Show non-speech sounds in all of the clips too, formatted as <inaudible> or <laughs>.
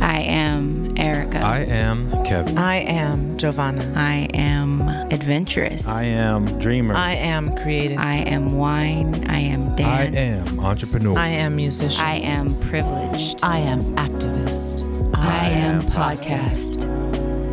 I am Erica. I am Kevin. I am Giovanna. I am adventurous. I am dreamer. I am creative. I am wine. I am dance. I am entrepreneur. I am musician. I am privileged. I am activist. I am am podcast.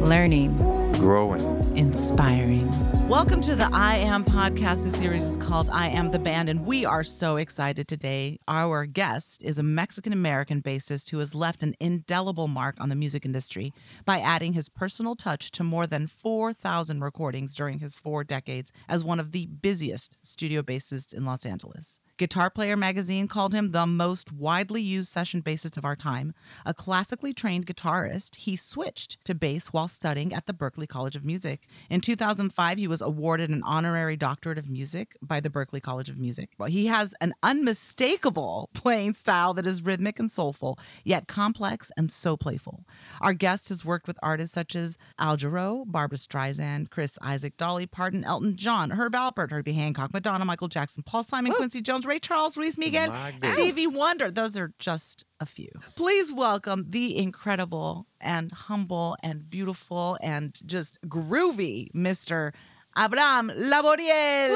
Learning. growing. inspiring. Welcome to the I Am podcast. This series is called I Am the Band, and we are so excited today. Our guest is a Mexican American bassist who has left an indelible mark on the music industry by adding his personal touch to more than 4,000 recordings during his four decades as one of the busiest studio bassists in Los Angeles. Guitar Player magazine called him the most widely used session bassist of our time. A classically trained guitarist, he switched to bass while studying at the Berklee College of Music. In 2005, he was awarded an honorary doctorate of music by the Berklee College of Music. Well, he has an unmistakable <laughs> playing style that is rhythmic and soulful, yet complex and so playful. Our guest has worked with artists such as Al Jarreau, Barbra Streisand, Chris Isaak, Dolly Parton, Elton John, Herb Alpert, Herbie Hancock, Madonna, Michael Jackson, Paul Simon, Quincy Jones, Ray Charles, Luis Miguel, Stevie Wonder. Those are just a few. Please welcome the incredible and humble and beautiful and just groovy Mr. Abraham Laboriel.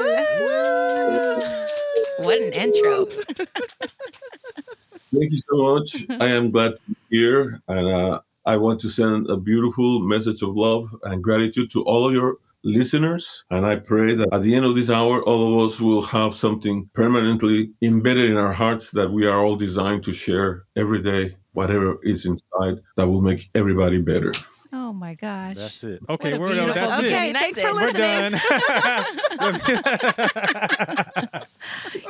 What an intro. <laughs> Thank you so much. I am glad to be here. And uh, I want to send a beautiful message of love and gratitude to all of your listeners. And I pray that at the end of this hour, all of us will have something permanently embedded in our hearts that we are all designed to share every day, whatever is inside that will make everybody better. Oh my gosh. That's it. Okay, we're done. That's Okay, it. thanks for it. We're listening. done. <laughs> <laughs>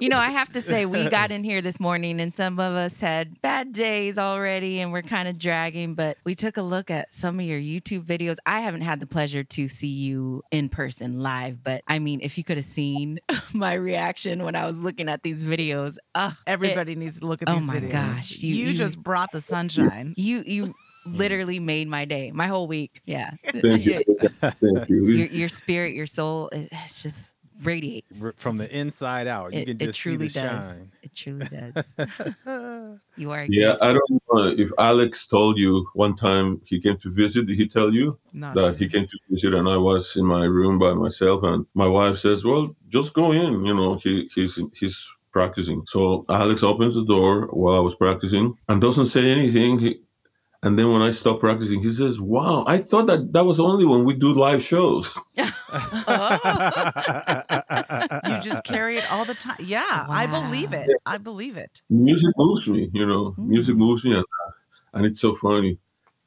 You know, I have to say, we got in here this morning and some of us had bad days already and we're kind of dragging, but we took a look at some of your YouTube videos. I haven't had the pleasure to see you in person live, but I mean, if you could have seen <laughs> my reaction when I was looking at these videos, uh, Everybody needs to look at Oh these videos. Oh my gosh, You, you- you- just brought the <laughs> sunshine. you, you <laughs> literally made my day, my whole week. Yeah. Thank you. Thank you. Your, your spirit, your soul, it, it's just radiates. We're From the inside out, you It, can it just see truly the does. shine. It truly does. <laughs> You are a Yeah, gift. I don't know if Alex told you one time he came to visit. Did he tell you? No, that he came to visit and I was in my room by myself and my wife says, Well, just go in, you know, he he's he's practicing. So Alex opens the door while I was practicing and doesn't say anything. He, and then when I stop practicing, he says, Wow, I thought that that was only when we do live shows. <laughs> Oh. you just carry it all the time. Yeah, I believe it. I believe it. music moves me, you know, hmm. music moves me and, uh, and it's so funny.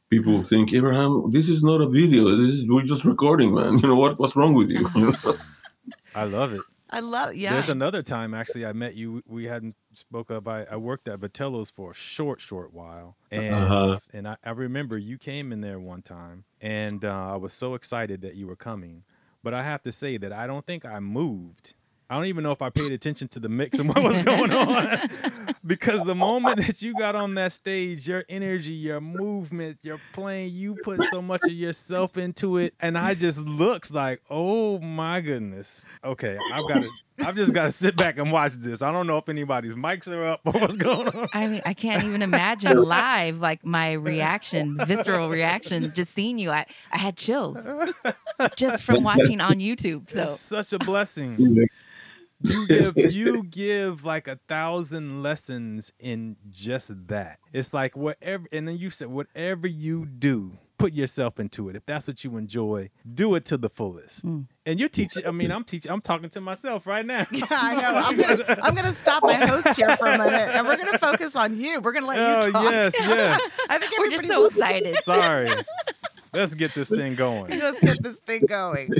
People think, Abraham, this is not a video. This is we're just recording, man. <laughs> You know what? What's wrong with you? You? <laughs> I love it. I love. Yeah. There's another time actually I met you. We hadn't spoke up. I, I worked at Vitello's for a short, short while, and Uh-huh. and I, I remember you came in there one time, and uh, I was so excited that you were coming. But I have to say that I don't think I moved. I don't even know if I paid attention to the mix and what was going on, <laughs> because the moment that you got on that stage, your energy, your movement, your playing, you put so much of yourself into it, and I just looks like, oh my goodness. Okay, I've got to. I've just got to sit back and watch this. I don't know if anybody's mics are up or what's going on. I mean, I can't even imagine live like my reaction, visceral reaction, just seeing you. I, I had chills just from <laughs> watching on YouTube. It's So such a blessing. You give you give like a thousand lessons in just that. It's like whatever, and then you said whatever you do, put yourself into it. If that's what you enjoy, do it to the fullest. Mm. And you're teaching. I mean, I'm teaching. I'm talking to myself right now. Yeah, <laughs> I know. I'm gonna, I'm gonna stop my host here for a minute, and we're gonna focus on you. We're gonna let Oh you talk. yes, <laughs> yes. I think we're just so excited. Sorry. Let's get this thing going. <laughs> Let's get this thing going.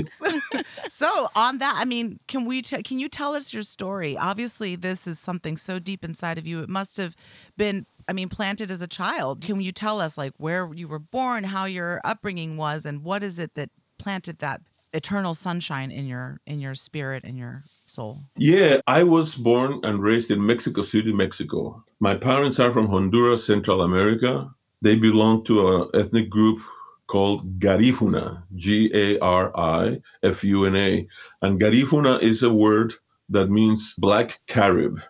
<laughs> so, on that, I mean, can we? T- can you tell us your story? Obviously, this is something so deep inside of you. It must have been, I mean, planted as a child. Can you tell us, like, where you were born, how your upbringing was, and what is it that planted that eternal sunshine in your in your spirit and your soul? Yeah, I was born and raised in Mexico City, Mexico. My parents are from Honduras, Central America. They belong to an ethnic group called Garifuna, G A R I F U N A. And Garifuna is a word that means black Carib.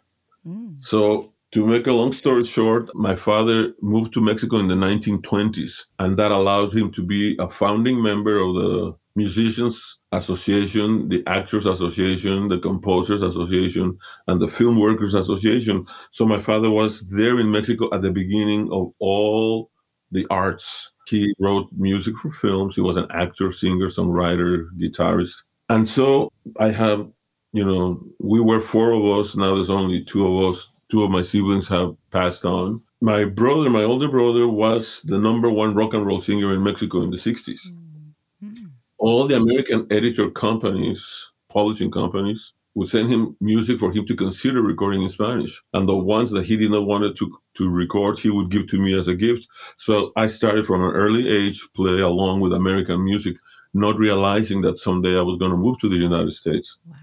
Mm. So To make a long story short, my father moved to Mexico in the 1920s, and that allowed him to be a founding member of the Musicians Association, the Actors Association, the Composers Association, and the Film Workers Association. So my father was there in Mexico at the beginning of all the arts. He wrote music for films. He was an actor, singer, songwriter, guitarist. And so I have, you know, we were four of us. Now there's only two of us. Two of my siblings have passed on. My brother, my older brother, was the number one rock and roll singer in Mexico in the 60s. Mm. All the American editor companies, publishing companies, would send him music for him to consider recording in Spanish. And the ones that he did not want to, to record, he would give to me as a gift. So I started from an early age play along with American music, not realizing that someday I was going to move to the United States. Wow.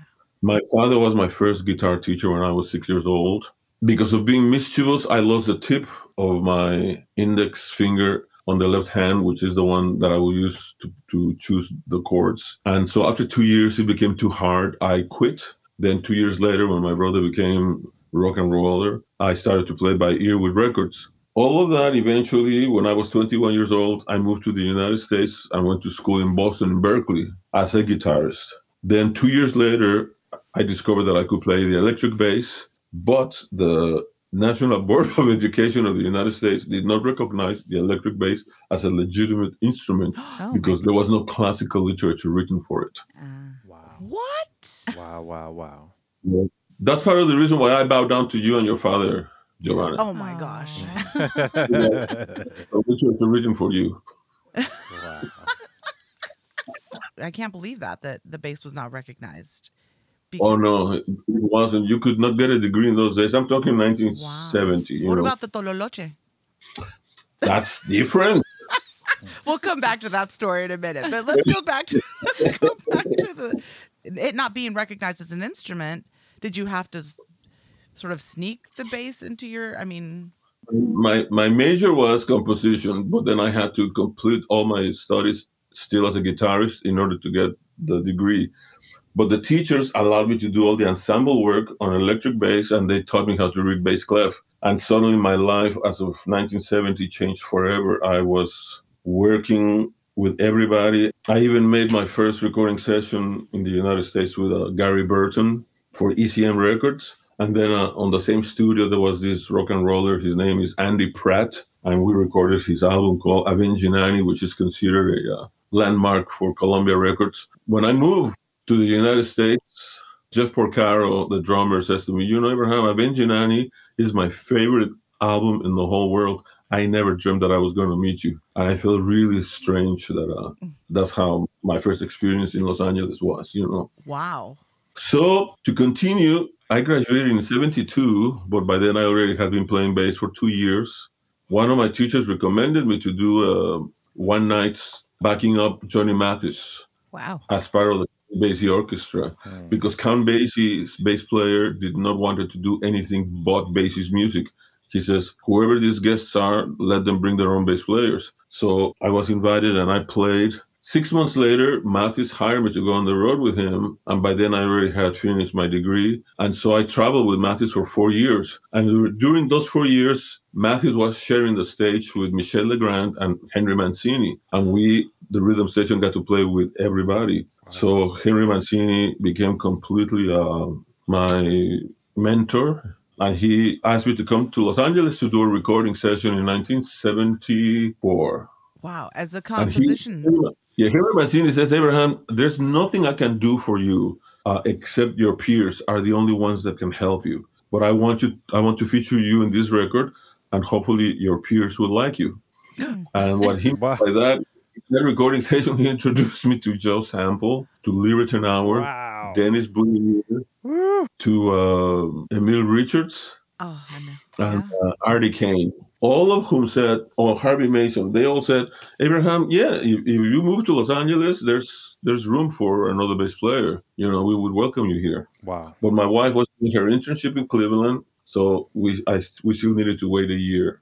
My father was my first guitar teacher when I was six years old. Because of being mischievous, I lost the tip of my index finger on the left hand, which is the one that I will use to, to choose the chords. And so after two years, it became too hard. I quit. Then two years later, when my brother became rock and roller, I started to play by ear with records. All of that eventually, when I was 21 years old, I moved to the United States and went to school in Boston, and Berklee, as a guitarist. Then two years later, I discovered that I could play the electric bass, but the National Board of Education of the United States did not recognize the electric bass as a legitimate instrument <gasps> Oh, because there was no classical literature written for it. uh, Wow. Wow, wow, wow. That's part of the reason why I bow down to you and your father, Giovanna. Oh my gosh. <laughs> The literature written for you. wow. I can't believe that that the bass was not recognized. Oh no, it wasn't. You could not get a degree in those days. I'm talking 1970. You What know, about the Tololoche? that's different. <laughs> We'll come back to that story in a minute. But let's go back to let's <laughs> go back to the it not being recognized as an instrument. Did you have to sort of sneak the bass into your I mean My my major was composition, but then I had to complete all my studies still as a guitarist in order to get the degree. But the teachers allowed me to do all the ensemble work on electric bass, and they taught me how to read bass clef. And suddenly, my life as of 1970 changed forever. I was working with everybody. I even made my first recording session in the United States with uh, Gary Burton for ECM Records. And then uh, on the same studio, there was this rock and roller. His name is Andy Pratt. And we recorded his album called Avenging Annie, which is considered a uh, landmark for Columbia Records. When I moved to the United States, Jeff Porcaro, the drummer, says to me, You know, Abraham, Avenging Annie is my favorite album in the whole world. I never dreamed that I was going to meet you. And I felt really strange that uh, that's how my first experience in Los Angeles was, you know. wow. So to continue, I graduated in 72, but by then I already had been playing bass for two years. One of my teachers recommended me to do uh, one night backing up Johnny Mathis wow. as part of the Basie Orchestra Hmm. because Count Basie's bass player did not want to do anything but Basie's music. He says, whoever these guests are, let them bring their own bass players. So I was invited and I played. Six months later, Mathis hired me to go on the road with him. And by then, I already had finished my degree. And so I traveled with Mathis for four years. And during those four years, Mathis was sharing the stage with Michel Legrand and Henry Mancini. And we, the rhythm section, got to play with everybody. So Henry Mancini became completely uh, my mentor. And he asked me to come to Los Angeles to do a recording session in 1974. Wow. As a And he- composition. yeah, Henry Mancini says, Abraham, there's nothing I can do for you uh, except your peers are the only ones that can help you. But I want you, I want to feature you in this record, and hopefully your peers will like you. <gasps> and what he Wow. by that that recording <laughs> session, he introduced me to Joe Sample, to Lee Ritenour, Wow. Dennis Boulier, to uh, Emil Richards, oh, I know. and uh, Artie Kane, all of whom said, or Harvey Mason, they all said, Abraham, yeah, if, if you move to Los Angeles, there's there's room for another bass player. You know, we would welcome you here. Wow. But my wife was in her internship in Cleveland, so we I, we still needed to wait a year.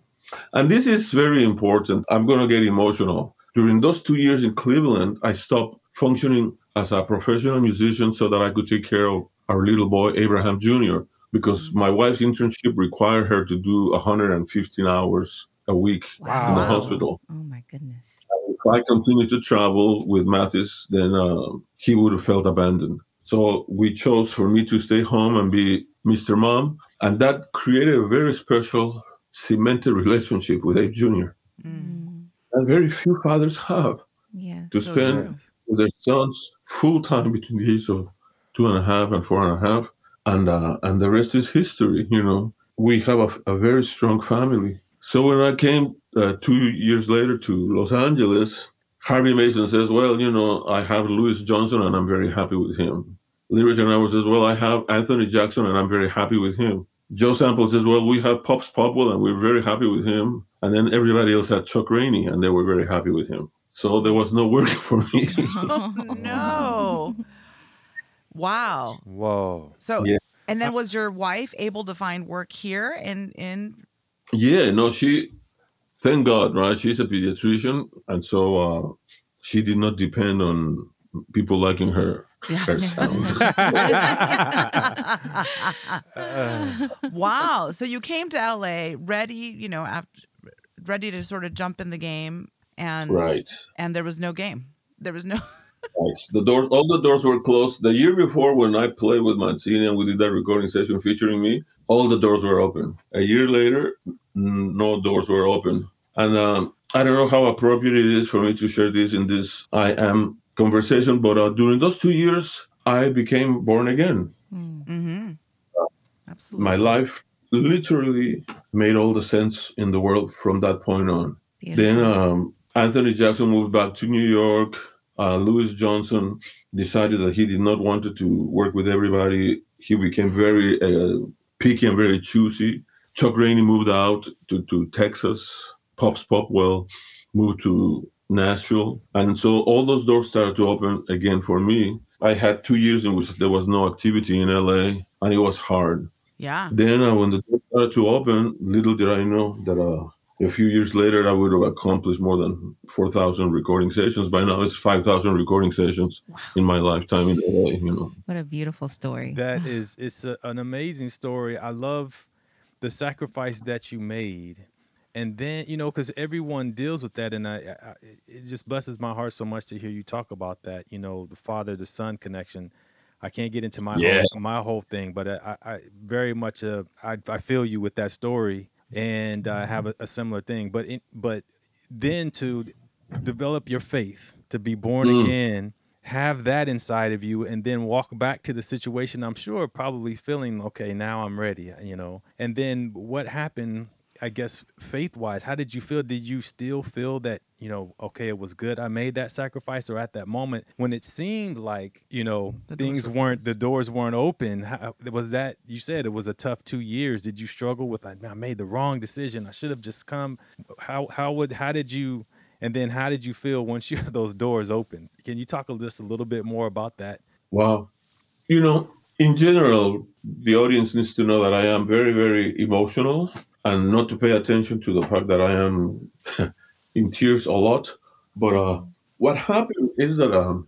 And this is very important. I'm going to get emotional. During those two years in Cleveland, I stopped functioning as a professional musician so that I could take care of our little boy, Abraham Jr., because my wife's internship required her to do 115 hours a week in the hospital. Oh my goodness. If I continued to travel with Mathis, then uh, he would have felt abandoned. So we chose for me to stay home and be Mr. Mom. And that created a very special, cemented relationship with Abe Jr. Mm, that very few fathers have yeah. to So spend true. Their sons full time between the age of two and a half and four and a half. And, uh, and the rest is history, you know. We have a, a very strong family. So when I came uh, two years later to Los Angeles, Harvey Mason says, Well, you know, I have Louis Johnson and I'm very happy with him. And I says, Well, I have Anthony Jackson and I'm very happy with him. Joe Sample says, Well, we have Pops Popwell and we're very happy with him. And then everybody else had Chuck Rainey and they were very happy with him. So there was no work <laughs> for me. Oh <laughs> no! Wow. Whoa. So, Yeah. and then was your wife able to find work here in in? yeah, no, she, thank God, right? She's a pediatrician. And so uh, she did not depend on people liking her, her sound. <laughs> wow. So you came to LA ready, you know, after, ready to sort of jump in the game, and right. and there was no game. There was no. <laughs> Right. The doors, all the doors were closed. The year before, when I played with Mancini and we did that recording session featuring me, all the doors were open. A year later, no doors were open. And um, I don't know how appropriate it is for me to share this in this I am conversation, but uh, during those two years, I became born again. Mm, Mm-hmm. Absolutely. My life literally made all the sense in the world from that point on. beautiful. Then um, Anthony Jackson moved back to New York. Uh, Louis Johnson decided that he did not want to work with everybody. He became very uh, picky and very choosy. Chuck Rainey moved out to, to Texas. Pops Popwell moved to Nashville. And so all those doors started to open again for me. I had two years in which there was no activity in LA, and it was hard. yeah. Then, uh, when the door started to open, little did I know that uh, a few years later I would have accomplished more than 4,000 recording sessions. By now, it's 5,000 recording sessions in my lifetime in LA. You know, what a beautiful story. That is, it's a, an amazing story. I love the sacrifice that you made. And then, you know, because everyone deals with that. And I, I, it just blesses my heart so much to hear you talk about that, you know, the father to son connection. I can't get into my Yeah. whole, my whole thing, but I, I very much uh, I, I feel you with that story, and I have a, a similar thing. But in, but then to develop your faith, to be born Mm. again, have that inside of you, and then walk back to the situation. I'm sure probably feeling okay now. I'm ready, you know. And then what happened? I guess faith wise, how did you feel? Did you still feel that, you know, okay, it was good. I made that sacrifice, or at that moment when it seemed like, you know, The things were weren't, the doors weren't open. How, was that, you said it was a tough two years. Did you struggle with, like, I made the wrong decision. I should have just come. How, how would, how did you, and then how did you feel once <laughs> you, those doors opened? Can you talk a- just a little bit more about that? Well, You know, in general, the audience needs to know that I am very, very emotional and not to pay attention to the fact that I am <laughs> in tears a lot. But uh, what happened is that um,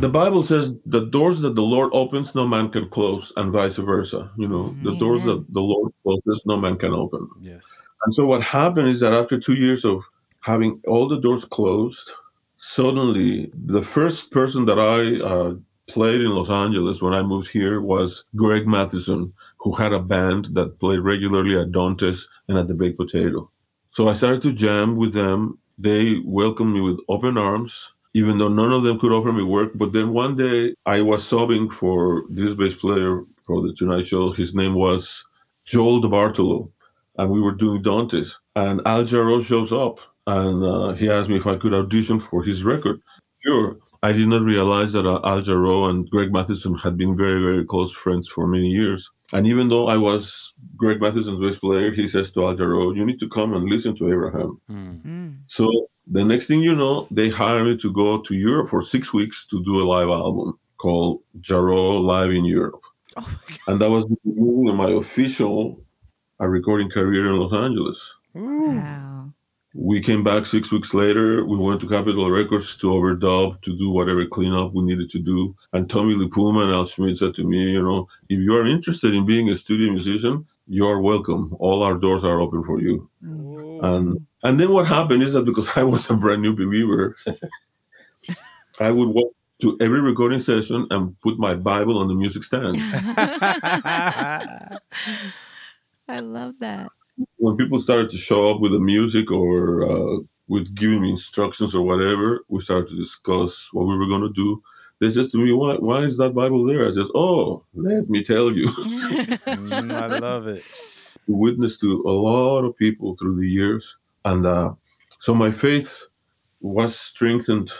the Bible says the doors that the Lord opens, no man can close, and vice versa. You know, the doors that the Lord closes, no man can open. Yes. And so what happened is that after two years of having all the doors closed, suddenly the first person that I uh, played in Los Angeles when I moved here was Greg Mathieson, who had a band that played regularly at Dante's and at the Baked Potato. So I started to jam with them. They welcomed me with open arms, even though none of them could offer me work. But then one day I was subbing for this bass player for the Tonight Show. His name was Joel DiBartolo and we were doing Dante's. And Al Jarreau shows up and uh, he asked me if I could audition for his record. Sure. I did not realize that uh, Al Jarreau and Greg Mathieson had been very, very close friends for many years. And even though I was Greg Mathieson's bass player, he says to Al Jarreau, You need to come and listen to Abraham. Mm. So the next thing you know, they hire me to go to Europe for six weeks to do a live album called Jarreau Live in Europe. Oh. And that was the beginning of my official uh, recording career in Los Angeles. Wow. We came back six weeks later. We went to Capitol Records to overdub, to do whatever cleanup we needed to do. And Tommy LiPuma and Al Schmitt said to me, you know, if you are interested in being a studio musician, you are welcome. All our doors are open for you. And and then what happened is that because I was a brand new believer, <laughs> I would walk to every recording session and put my Bible on the music stand. <laughs> <laughs> I love that. When people started to show up with the music or uh, with giving me instructions or whatever, we started to discuss what we were going to do. They said to me, "Why? Why is that Bible there?" I said, "Oh, let me tell you." <laughs> Mm, I love it. Witnessed to a lot of people through the years, and uh, so my faith was strengthened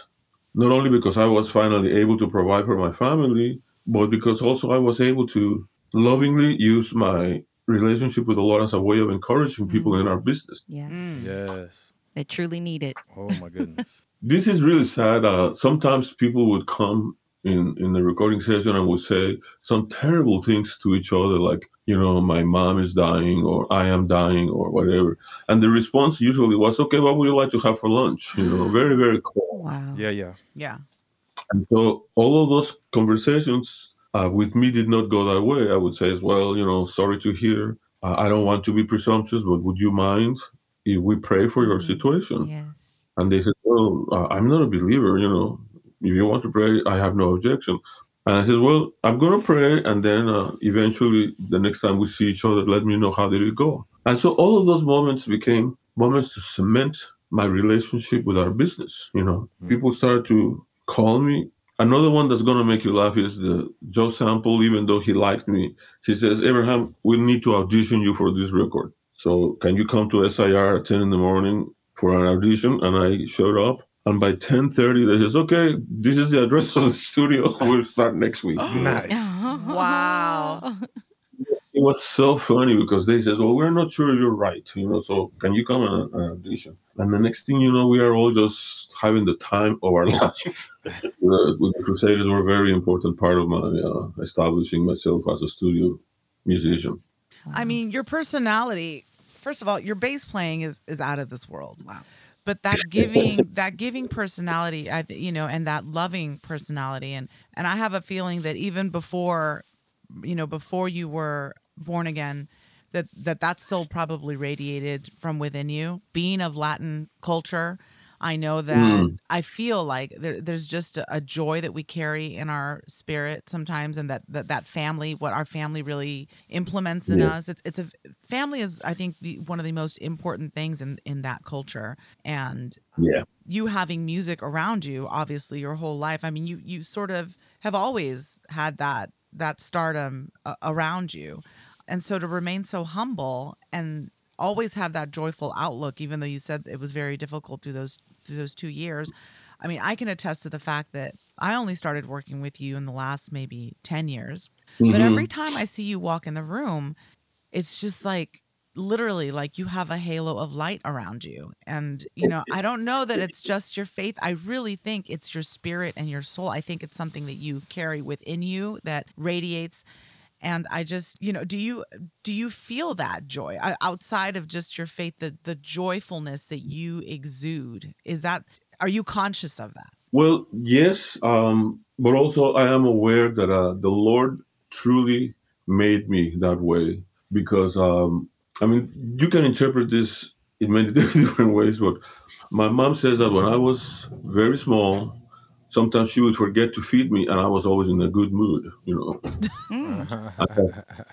not only because I was finally able to provide for my family, but because also I was able to lovingly use my relationship with the Lord as a way of encouraging people in our business. Yes. Mm. Yes. They truly need it. Oh my goodness. <laughs> this is really sad. Uh, sometimes people would come in in the recording session and would say some terrible things to each other, like you know, my mom is dying or I am dying or whatever. And the response usually was, "Okay, what would you like to have for lunch?" You know, <gasps> very very cold. Wow. Yeah, yeah. Yeah. And so all of those conversations uh, with me did not go that way. I would say, as well, you know, sorry to hear. Uh, I don't want to be presumptuous, but would you mind if we pray for your Mhm. situation? Yes. And they said, Well, uh, I'm not a believer, you know. If you want to pray, I have no objection. And I said, Well, I'm going to pray. And then uh, eventually, the next time we see each other, let me know how did it go. And so all of those moments became moments to cement my relationship with our business. You know, Mm. people started to call me. Another one that's going to make you laugh is the Joe Sample, even though he liked me, he says, Abraham, we need to audition you for this record. So can you come to SIR at 10 in the morning for an audition? And I showed up. And by 10.30, they says, okay, this is the address of the <laughs> studio. We'll start next week. Nice. Wow. <laughs> It was so funny because they said, well, we're not sure you're right. You know, so can you come and and audition? And the next thing you know, we are all just having the time of our <laughs> life. the, the Crusaders were a very important part of my uh, establishing myself as a studio musician. I mean, your personality. First of all, your bass playing is is out of this world. Wow. But that <laughs> giving that giving personality, you know, and that loving personality, and and I have a feeling that even before, you know, before you were born again, that that that's still probably radiated from within you. Being of Latin culture, I know that Mm. I feel like there, there's just a, a joy that we carry in our spirit sometimes, and that that that family, what our family really implements in Yeah. us. It's it's a family is I think the, one of the most important things in in that culture, and Yeah. you having music around you obviously your whole life i mean you you sort of have always had that that stardom uh, around you and so to remain so humble and always have that joyful outlook even though you said it was very difficult through those through those 2 years i mean i can attest to the fact that i only started working with you in the last maybe 10 years. But Mhm. every time i see you walk in the room it's just like literally like you have a halo of light around you. And you know i don't know that it's just your faith. I really think it's your spirit and your soul. I think it's something that you carry within you that radiates and i just you know do you do you feel that joy outside of just your faith the the joyfulness that you exude? Is that are you conscious of that? Well, yes, um, but also I am aware that uh, the Lord truly made me that way because, um, I mean, you can interpret this in many <laughs> different ways, but my mom says that when I was very small, sometimes she would forget to feed me and I was always in a good mood, you know. Mm.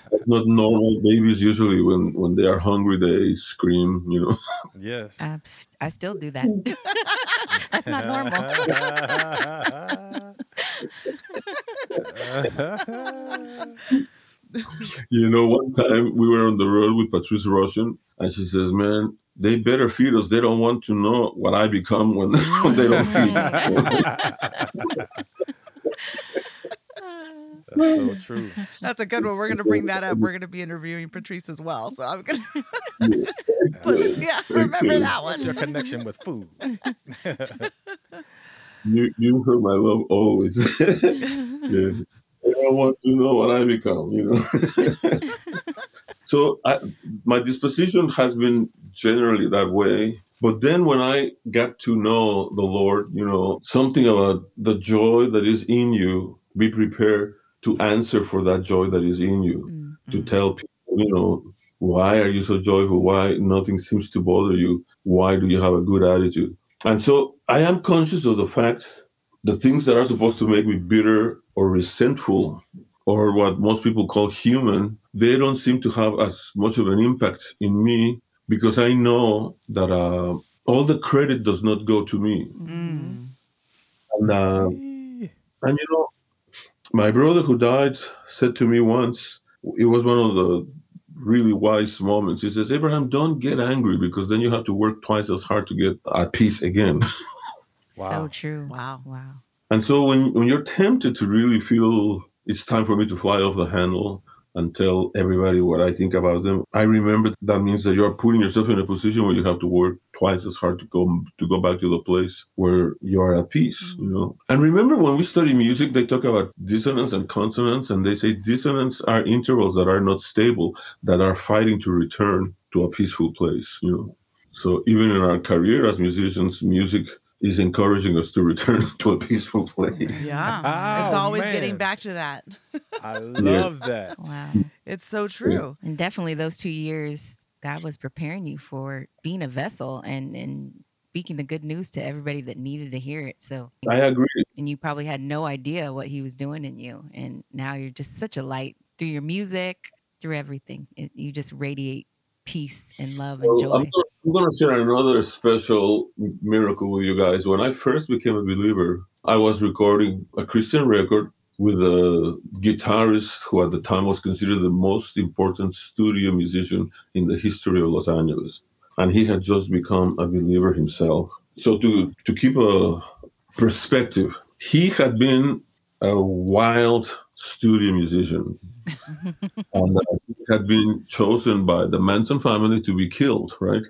That's not normal. Babies usually, when, when they are hungry, they scream, you know. yes. I'm s- I still do that. <laughs> That's not normal. <laughs> You know, one time we were on the road with Patrice Rushen, and she says, "Man, they better feed us. They don't want to know what I become when, <laughs> when they don't feed." <laughs> That's so true. that's a good one we're gonna bring that up we're gonna be interviewing patrice as well so i'm gonna Good. yeah <laughs> remember Excellent. that What's your connection with food? You, you heard my love always. yeah. They don't want to know what I become, you know. So I, my disposition has been generally that way, But then when I got to know the Lord, you know, something about the joy that is in you, be prepared to answer for that joy that is in you, Mm. to tell people, you know, why are you so joyful? Why nothing seems to bother you? Why do you have a good attitude? And so I am conscious of the fact the things that are supposed to make me bitter or resentful or what most people call human, they don't seem to have as much of an impact in me because I know that uh, all the credit does not go to me. Mm. And, uh, and you know, my brother who died said to me once, it was one of the really wise moments. He says, Abraham, don't get angry because then you have to work twice as hard to get at peace again. <laughs> Wow. So true. Wow. Wow. And so when, when you're tempted to really feel it's time for me to fly off the handle and tell everybody what I think about them, I remember that means that you're putting yourself in a position where you have to work twice as hard to go to go back to the place where you are at peace, mm-hmm. you know. And remember when we study music, they talk about dissonance and consonance, and they say dissonance are intervals that are not stable, that are fighting to return to a peaceful place, you know. So even in our career as musicians, music is encouraging us to return <laughs> to a peaceful place. Yeah. <laughs> Oh, it's Oh, always getting back to that. I <laughs> love that. Wow. It's so true. And definitely those two years, God was preparing you for being a vessel and and speaking the good news to everybody that needed to hear it. So I agree. and you probably had no idea what he was doing in you. And now you're just such a light through your music, through everything. It, you just radiate peace and love and So I'm joy. I'm gonna share another special miracle with you guys. When I first became a believer, I was recording a Christian record with a guitarist who at the time was considered the most important studio musician in the history of Los Angeles. And he had just become a believer himself. So to to keep a perspective, he had been a wild studio musician <laughs> and uh, he had been chosen by the Manson family to be killed, right?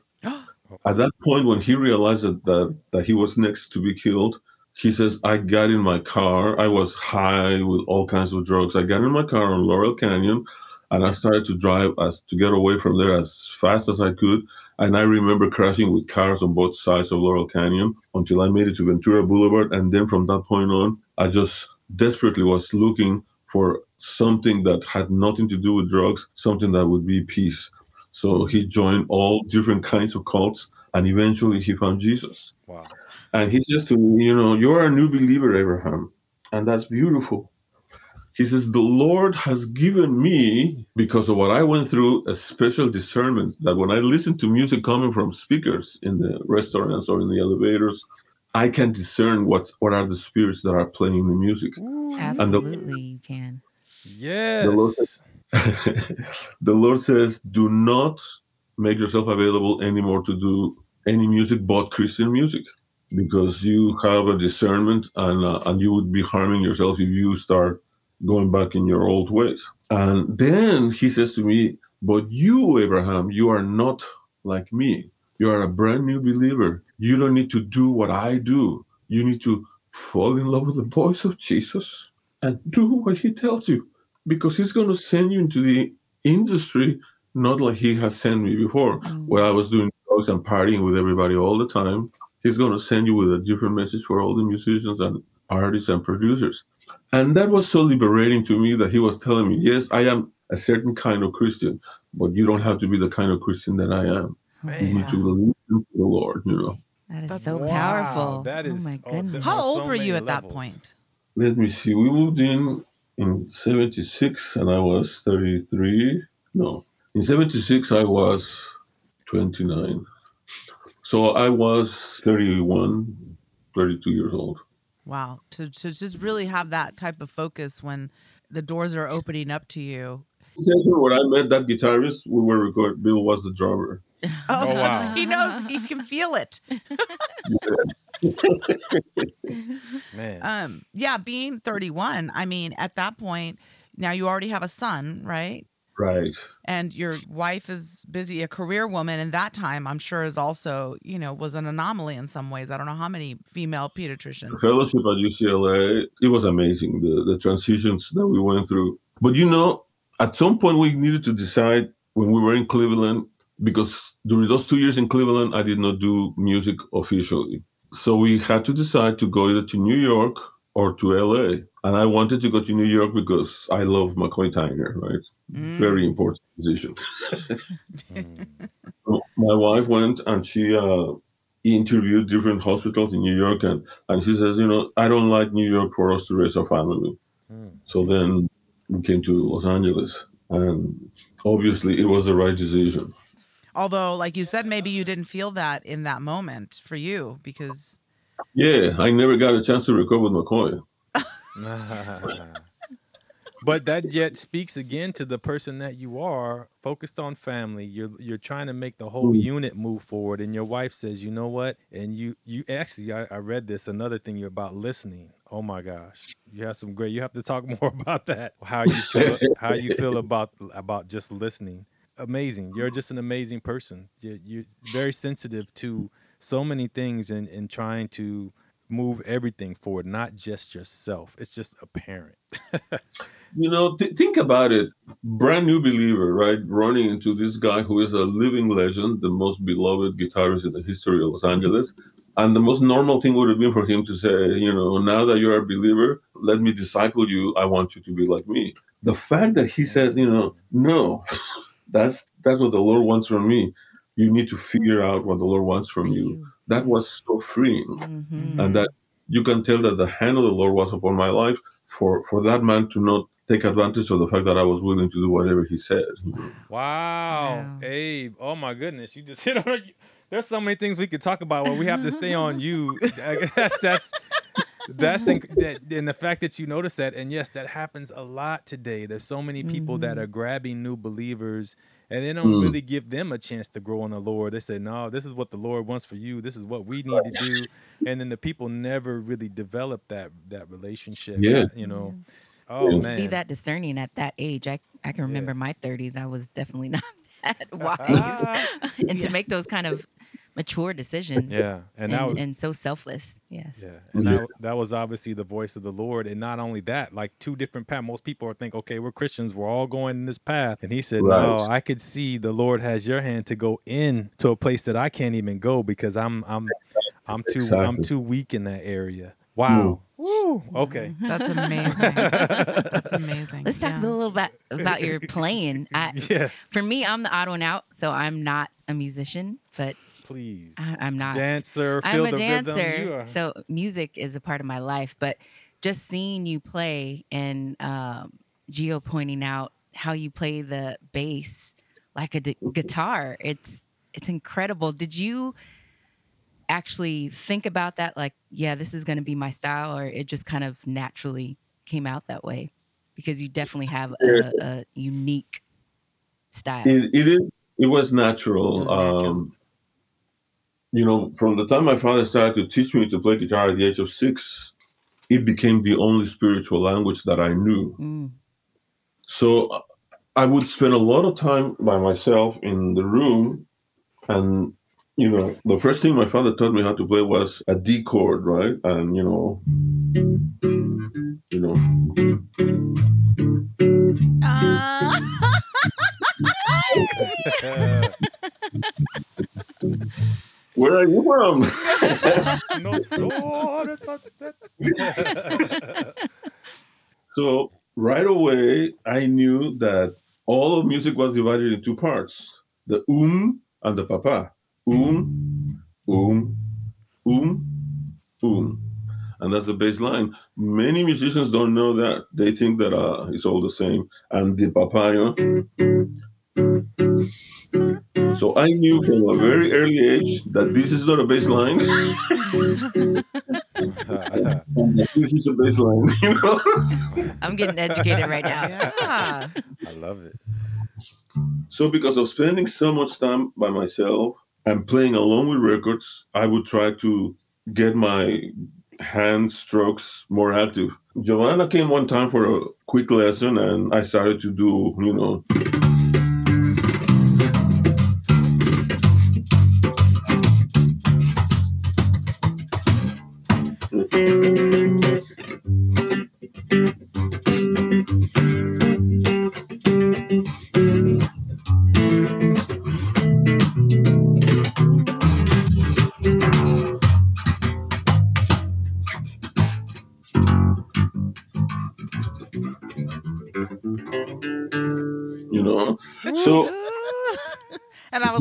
At that point, when he realized that, that, he was next to be killed, he says, I got in my car. I was high with all kinds of drugs. I got in my car on Laurel Canyon and I started to drive as to get away from there as fast as I could. And I remember crashing with cars on both sides of Laurel Canyon until I made it to Ventura Boulevard. And then from that point on, I just desperately was looking for something that had nothing to do with drugs, something that would be peace. So he joined all different kinds of cults and eventually he found Jesus. Wow. And he says to me, You know, you're a new believer, Abraham. And that's beautiful. He says, The Lord has given me, because of what I went through, a special discernment that when I listen to music coming from speakers in the restaurants or in the elevators, I can discern what's, what are the spirits that are playing the music. the- Absolutely, you can. Yes. <laughs> The Lord says, do not make yourself available anymore to do any music but Christian music because you have a discernment and, uh, and you would be harming yourself if you start going back in your old ways. And then he says to me, But you, Abraham, you are not like me. You are a brand new believer. You don't need to do what I do. You need to fall in love with the voice of Jesus and do what he tells you because he's going to send you into the industry not like he has sent me before Mm. where i was doing drugs and partying with everybody all the time. He's going to send you with a different message for all the musicians and artists and producers. And that was so liberating to me that he was telling me yes i am a certain kind of christian but you don't have to be the kind of christian that i am. You need to believe in the lord you know. That is That's- so Wow, powerful. that is- oh my oh, goodness. that- How old so were you many at that point? let me see. We moved in in 76 and i was 33 no in 76 i was 29 so i was 31 32 years old Wow. To to just really have that type of focus when the doors are opening up to you. When i met that guitarist we were recording bill was the drummer <laughs> Oh, <laughs> wow. he knows he can feel it. <laughs> Man. Um, yeah, being 31, I mean, at that point, now you already have a son, right? right And your wife is busy, a career woman, and that time I'm sure is also, you know, was an anomaly in some ways. I don't know how many female the pediatricians. fellowship at ucla it was amazing the, the transitions that we went through but you know at some point we needed to decide when we were in cleveland because during those two years in Cleveland, I did not do music officially. So we had to decide to go either to New York or to LA. And I wanted to go to New York because I love McCoy Tyner, right? Mm. Very important position. <laughs> <laughs> My wife went and she uh, interviewed different hospitals in New York, and, and she says, you know, I don't like New York for us to raise our family. Mm. So then we came to Los Angeles, and obviously it was the right decision. Although, like you said, maybe you didn't feel that in that moment for you because Yeah, I never got a chance to record with McCoy. <laughs> but that yet speaks again to the person that you are, focused on family. You're you're trying to make the whole Mm. unit move forward, and your wife says, "You know what?" And you you actually, I, I read this another thing you're about listening. Oh my gosh, you have some great. You have to talk <laughs> more about that. How you feel? how you feel about about just listening? Amazing. You're just an amazing person. You're, you're very sensitive to so many things and and trying to move everything forward, not just yourself. It's just apparent. <laughs> You know, th- think about it. Brand new believer, right? Running into this guy who is a living legend, the most beloved guitarist in the history of Los Angeles. And the most normal thing would have been for him to say, you know, now that you're a believer, let me disciple you. I want you to be like me. The fact that he says, you know, no, <laughs> that's that's what the Lord wants from me. You need to figure out what the Lord wants from you. That was so freeing. Mhm. and that you can tell that the hand of the Lord was upon my life for for that man to not take advantage of the fact that I was willing to do whatever he said. Wow, Wow. Abe. Oh my goodness, you just <laughs> hit on. There's so many things we could talk about, but we have to stay on you. <laughs> That's that's that's inc- <laughs> that, and the fact that you notice that, and yes, that happens a lot today. There's so many people that are grabbing new believers, and they don't Mm. really give them a chance to grow in the Lord. They say, "No, this is what the Lord wants for you. This is what we need to do," and then the people never really develop that that relationship. Yeah. you know. Oh Yeah. man, Be that discerning at that age. I I can Yeah. remember my 30s. I was definitely <laughs> not that <laughs> wise, and Yeah. to make those kind of mature decisions. yeah, and And, that was and so selfless. Yes. Yeah, and Yeah. that, that was obviously the voice of the Lord, and not only that, like two different paths. Most people are think, okay, we're Christians, we're all going in this path, and he said, no, I could see the Lord has your hand to go in to a place that I can't even go because I'm I'm I'm too I'm too weak in that area. Wow. Hmm. Woo. Okay. that's <laughs> amazing. That's amazing. Let's talk Yeah. a little bit about your <laughs> playing. I, yes, for me, I'm the odd one out, so I'm not a musician, but please. I, I'm not. Dancer, I'm a the dancer, rhythm. So music is a part of my life. But just seeing you play and um, Geo pointing out how you play the bass like a d- guitar, it's it's incredible. Did you actually think about that? Like, yeah, this is going to be my style, or it just kind of naturally came out that way? Because you definitely have a, a unique style. It, it is. It was natural. It was natural. Um, you know, from the time my father started to teach me to play guitar at the age of six, it became the only spiritual language that I knew. Mm. So I would spend a lot of time by myself in the room, and you know, the first thing my father taught me how to play was a D chord, right? And you know, you know, Ah. where are you from? no, no, that's not that. So right away, I knew that all of music was divided in two parts: the um and the papa. Um, um, um, um, and that's the bass line. Many musicians don't know that; they think that uh, it's all the same. And the papaya. So I knew from a very early age that this is not a bass line, <laughs> this is a bass line. <laughs> You know. I'm getting educated right now. yeah. I love it. So, because of spending so much time by myself and playing along with records, I would try to get my hand strokes more active. Giovanna came one time for a quick lesson, and I started to do, you know,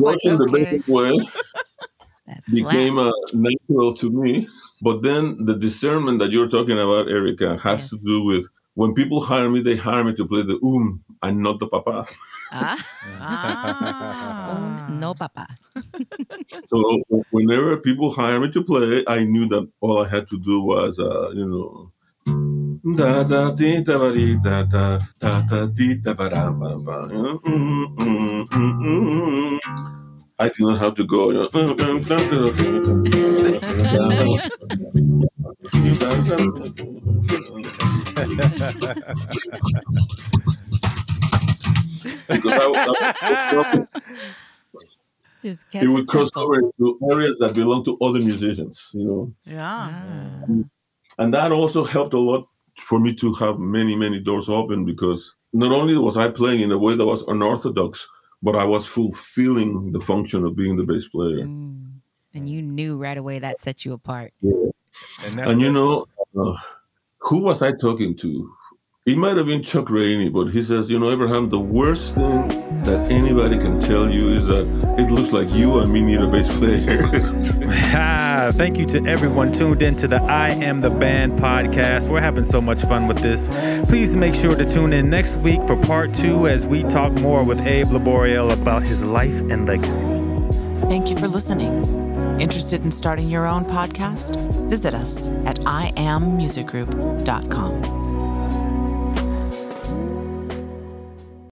was like, watching the basic way became slap. uh, natural to me. But then the discernment that you're talking about, Erica, has to do with when people hire me, they hire me to play the um and not the papa. Ah, <laughs> Ah. un no papa. <laughs> So whenever people hire me to play, I knew that all I had to do was, uh, you know, da da dee da ba dee da da da da dee da ba da ba ba. Mm, mm, mm, mm, mm. I did not have to go. You know, it would cross over into areas that belong to other musicians, you know. Yeah. Ah. And that also helped a lot for me to have many, many doors open because not only was I playing in a way that was unorthodox, but I was fulfilling the function of being the bass player. Mm. And you knew right away that set you apart. And, And you know, uh, who was I talking to? It might have been Chuck Rainey, but he says, you know, Abraham, the worst thing that anybody can tell you is that it looks like you and me need a bass player. <laughs> Ah, Thank you to everyone tuned in to the I Am the Band podcast. We're having so much fun with this. Please make sure to tune in next week for part two as we talk more with Abe Laboriel about his life and legacy. Thank you for listening. Interested in starting your own podcast? Visit us at iammusicgroup.com.